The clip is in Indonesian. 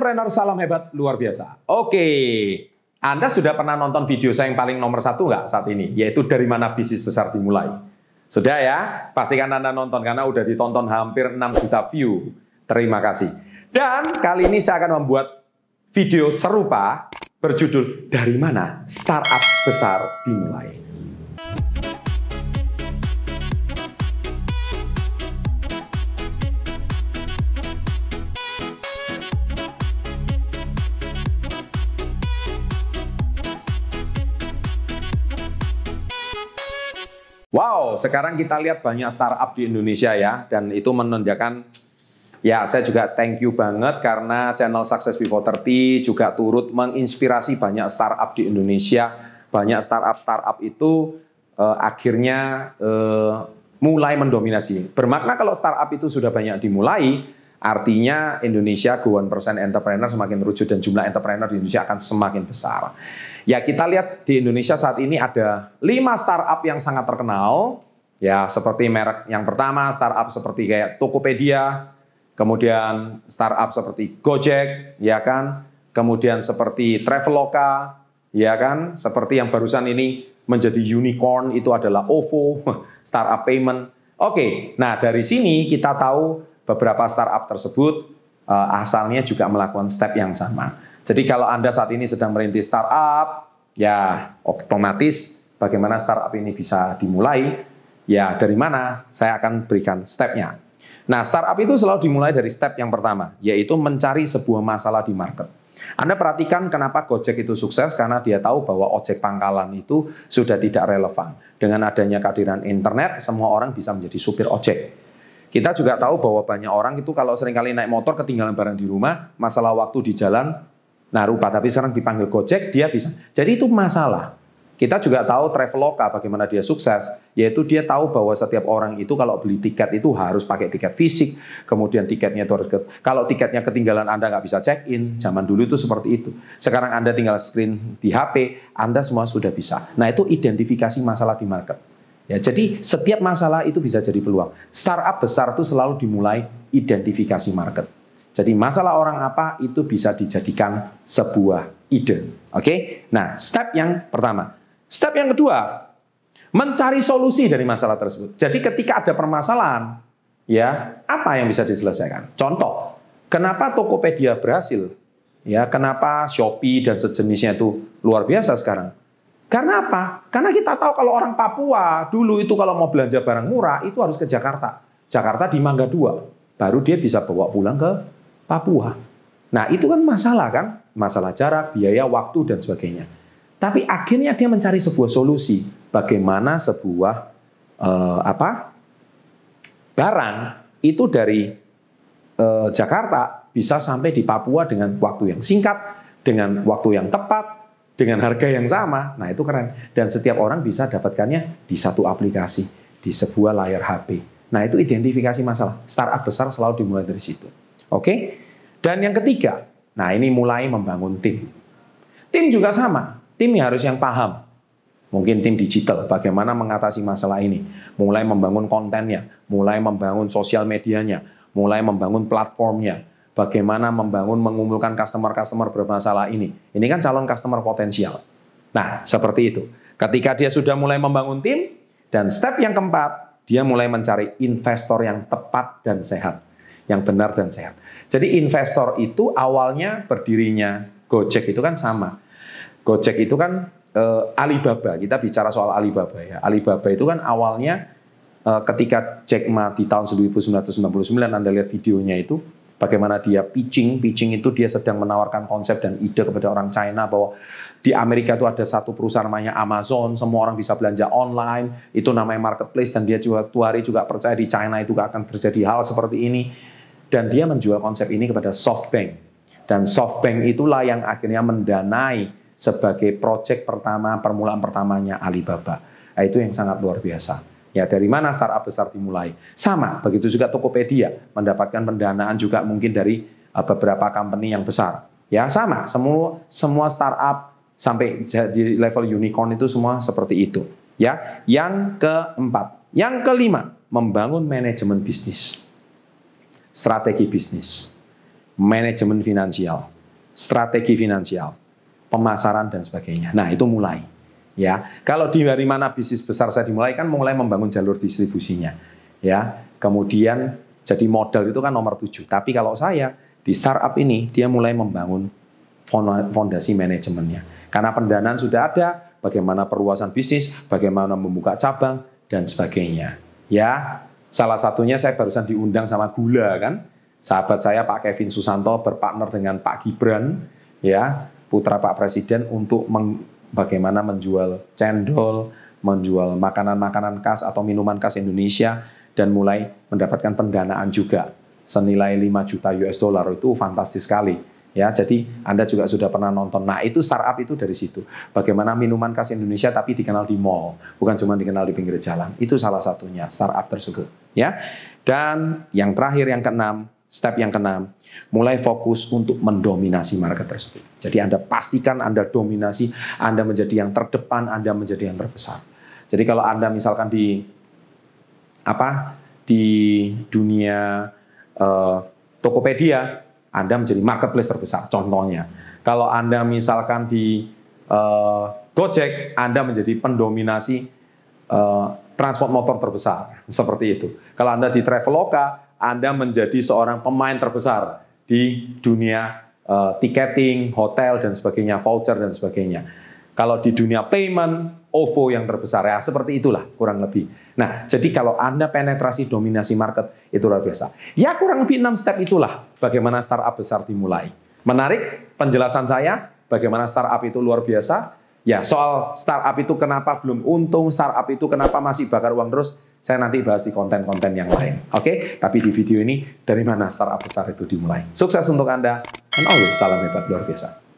entrepreneur, salam hebat, luar biasa. Oke, Anda sudah pernah nonton video saya yang paling nomor satu nggak saat ini? Yaitu dari mana bisnis besar dimulai. Sudah ya? Pastikan Anda nonton karena udah ditonton hampir 6 juta view. Terima kasih. Dan kali ini saya akan membuat video serupa berjudul Dari Mana Startup Besar Dimulai. Wow, sekarang kita lihat banyak startup di Indonesia ya, dan itu menunjukkan ya saya juga thank you banget karena channel Success Before 30 juga turut menginspirasi banyak startup di Indonesia. Banyak startup-startup itu uh, akhirnya uh, mulai mendominasi. Bermakna kalau startup itu sudah banyak dimulai, artinya Indonesia go persen entrepreneur semakin terwujud dan jumlah entrepreneur di Indonesia akan semakin besar. Ya kita lihat di Indonesia saat ini ada lima startup yang sangat terkenal. Ya seperti merek yang pertama startup seperti kayak Tokopedia, kemudian startup seperti Gojek, ya kan, kemudian seperti Traveloka, ya kan, seperti yang barusan ini menjadi unicorn itu adalah OVO, startup payment. Oke, nah dari sini kita tahu beberapa startup tersebut uh, asalnya juga melakukan step yang sama. Jadi kalau Anda saat ini sedang merintis startup, ya otomatis bagaimana startup ini bisa dimulai, ya dari mana saya akan berikan stepnya. Nah startup itu selalu dimulai dari step yang pertama, yaitu mencari sebuah masalah di market. Anda perhatikan kenapa Gojek itu sukses karena dia tahu bahwa ojek pangkalan itu sudah tidak relevan. Dengan adanya kehadiran internet, semua orang bisa menjadi supir ojek. Kita juga tahu bahwa banyak orang itu kalau sering kali naik motor ketinggalan barang di rumah, masalah waktu di jalan, Nah rupa, tapi sekarang dipanggil Gojek, dia bisa. Jadi itu masalah. Kita juga tahu Traveloka bagaimana dia sukses, yaitu dia tahu bahwa setiap orang itu kalau beli tiket itu harus pakai tiket fisik, kemudian tiketnya itu harus ke, kalau tiketnya ketinggalan Anda nggak bisa check in, zaman dulu itu seperti itu. Sekarang Anda tinggal screen di HP, Anda semua sudah bisa. Nah itu identifikasi masalah di market. Ya, jadi setiap masalah itu bisa jadi peluang. Startup besar itu selalu dimulai identifikasi market. Jadi masalah orang apa itu bisa dijadikan sebuah ide. Oke? Nah, step yang pertama. Step yang kedua, mencari solusi dari masalah tersebut. Jadi ketika ada permasalahan, ya, apa yang bisa diselesaikan? Contoh, kenapa Tokopedia berhasil? Ya, kenapa Shopee dan sejenisnya itu luar biasa sekarang? Karena apa? Karena kita tahu kalau orang Papua dulu itu kalau mau belanja barang murah itu harus ke Jakarta. Jakarta di Mangga 2. Baru dia bisa bawa pulang ke Papua. Nah, itu kan masalah kan? Masalah jarak, biaya, waktu dan sebagainya. Tapi akhirnya dia mencari sebuah solusi bagaimana sebuah eh, apa? barang itu dari eh, Jakarta bisa sampai di Papua dengan waktu yang singkat, dengan waktu yang tepat, dengan harga yang sama. Nah, itu keren. Dan setiap orang bisa dapatkannya di satu aplikasi, di sebuah layar HP. Nah, itu identifikasi masalah. Startup besar selalu dimulai dari situ. Oke? Dan yang ketiga, nah ini mulai membangun tim. Tim juga sama, tim harus yang paham. Mungkin tim digital, bagaimana mengatasi masalah ini. Mulai membangun kontennya, mulai membangun sosial medianya, mulai membangun platformnya, bagaimana membangun mengumpulkan customer-customer bermasalah ini. Ini kan calon customer potensial. Nah, seperti itu. Ketika dia sudah mulai membangun tim, dan step yang keempat, dia mulai mencari investor yang tepat dan sehat yang benar dan sehat. Jadi investor itu awalnya berdirinya Gojek itu kan sama. Gojek itu kan e, Alibaba. Kita bicara soal Alibaba ya. Alibaba itu kan awalnya e, ketika Jack Ma di tahun 1999 Anda lihat videonya itu bagaimana dia pitching, pitching itu dia sedang menawarkan konsep dan ide kepada orang China bahwa di Amerika itu ada satu perusahaan namanya Amazon, semua orang bisa belanja online, itu namanya marketplace dan dia juga tuari juga percaya di China itu akan terjadi hal seperti ini dan dia menjual konsep ini kepada SoftBank. Dan SoftBank itulah yang akhirnya mendanai sebagai proyek pertama, permulaan pertamanya Alibaba. Nah, itu yang sangat luar biasa. Ya dari mana startup besar dimulai? Sama, begitu juga Tokopedia mendapatkan pendanaan juga mungkin dari uh, beberapa company yang besar. Ya sama, semua semua startup sampai di level unicorn itu semua seperti itu. Ya, yang keempat, yang kelima, membangun manajemen bisnis strategi bisnis. manajemen finansial, strategi finansial, pemasaran dan sebagainya. Nah, itu mulai. Ya, kalau di dari mana bisnis besar saya dimulai kan mulai membangun jalur distribusinya. Ya, kemudian jadi modal itu kan nomor tujuh. Tapi kalau saya di startup ini dia mulai membangun fondasi manajemennya. Karena pendanaan sudah ada, bagaimana perluasan bisnis, bagaimana membuka cabang dan sebagainya. Ya, salah satunya saya barusan diundang sama Gula kan. Sahabat saya Pak Kevin Susanto berpartner dengan Pak Gibran ya, putra Pak Presiden untuk bagaimana menjual cendol, menjual makanan-makanan khas atau minuman khas Indonesia dan mulai mendapatkan pendanaan juga. Senilai 5 juta US dollar itu fantastis sekali. Ya jadi Anda juga sudah pernah nonton. Nah itu startup itu dari situ. Bagaimana minuman khas Indonesia tapi dikenal di mall bukan cuma dikenal di pinggir jalan. Itu salah satunya startup tersebut. Ya dan yang terakhir yang keenam step yang keenam mulai fokus untuk mendominasi market tersebut jadi Anda pastikan Anda dominasi Anda menjadi yang terdepan Anda menjadi yang terbesar jadi kalau Anda misalkan di apa di dunia uh, Tokopedia, Anda menjadi marketplace terbesar. Contohnya, kalau Anda misalkan di uh, Gojek, Anda menjadi pendominasi uh, transport motor terbesar, seperti itu. Kalau Anda di Traveloka, Anda menjadi seorang pemain terbesar di dunia uh, tiketing, hotel dan sebagainya, voucher dan sebagainya. Kalau di dunia payment, OVO yang terbesar ya, seperti itulah kurang lebih. Nah, jadi kalau Anda penetrasi dominasi market itu luar biasa. Ya kurang lebih 6 step itulah bagaimana startup besar dimulai. Menarik penjelasan saya bagaimana startup itu luar biasa. Ya, soal startup itu kenapa belum untung, startup itu kenapa masih bakar uang terus, saya nanti bahas di konten-konten yang lain. Oke, okay? tapi di video ini dari mana startup besar itu dimulai. Sukses untuk Anda, and always salam hebat luar biasa.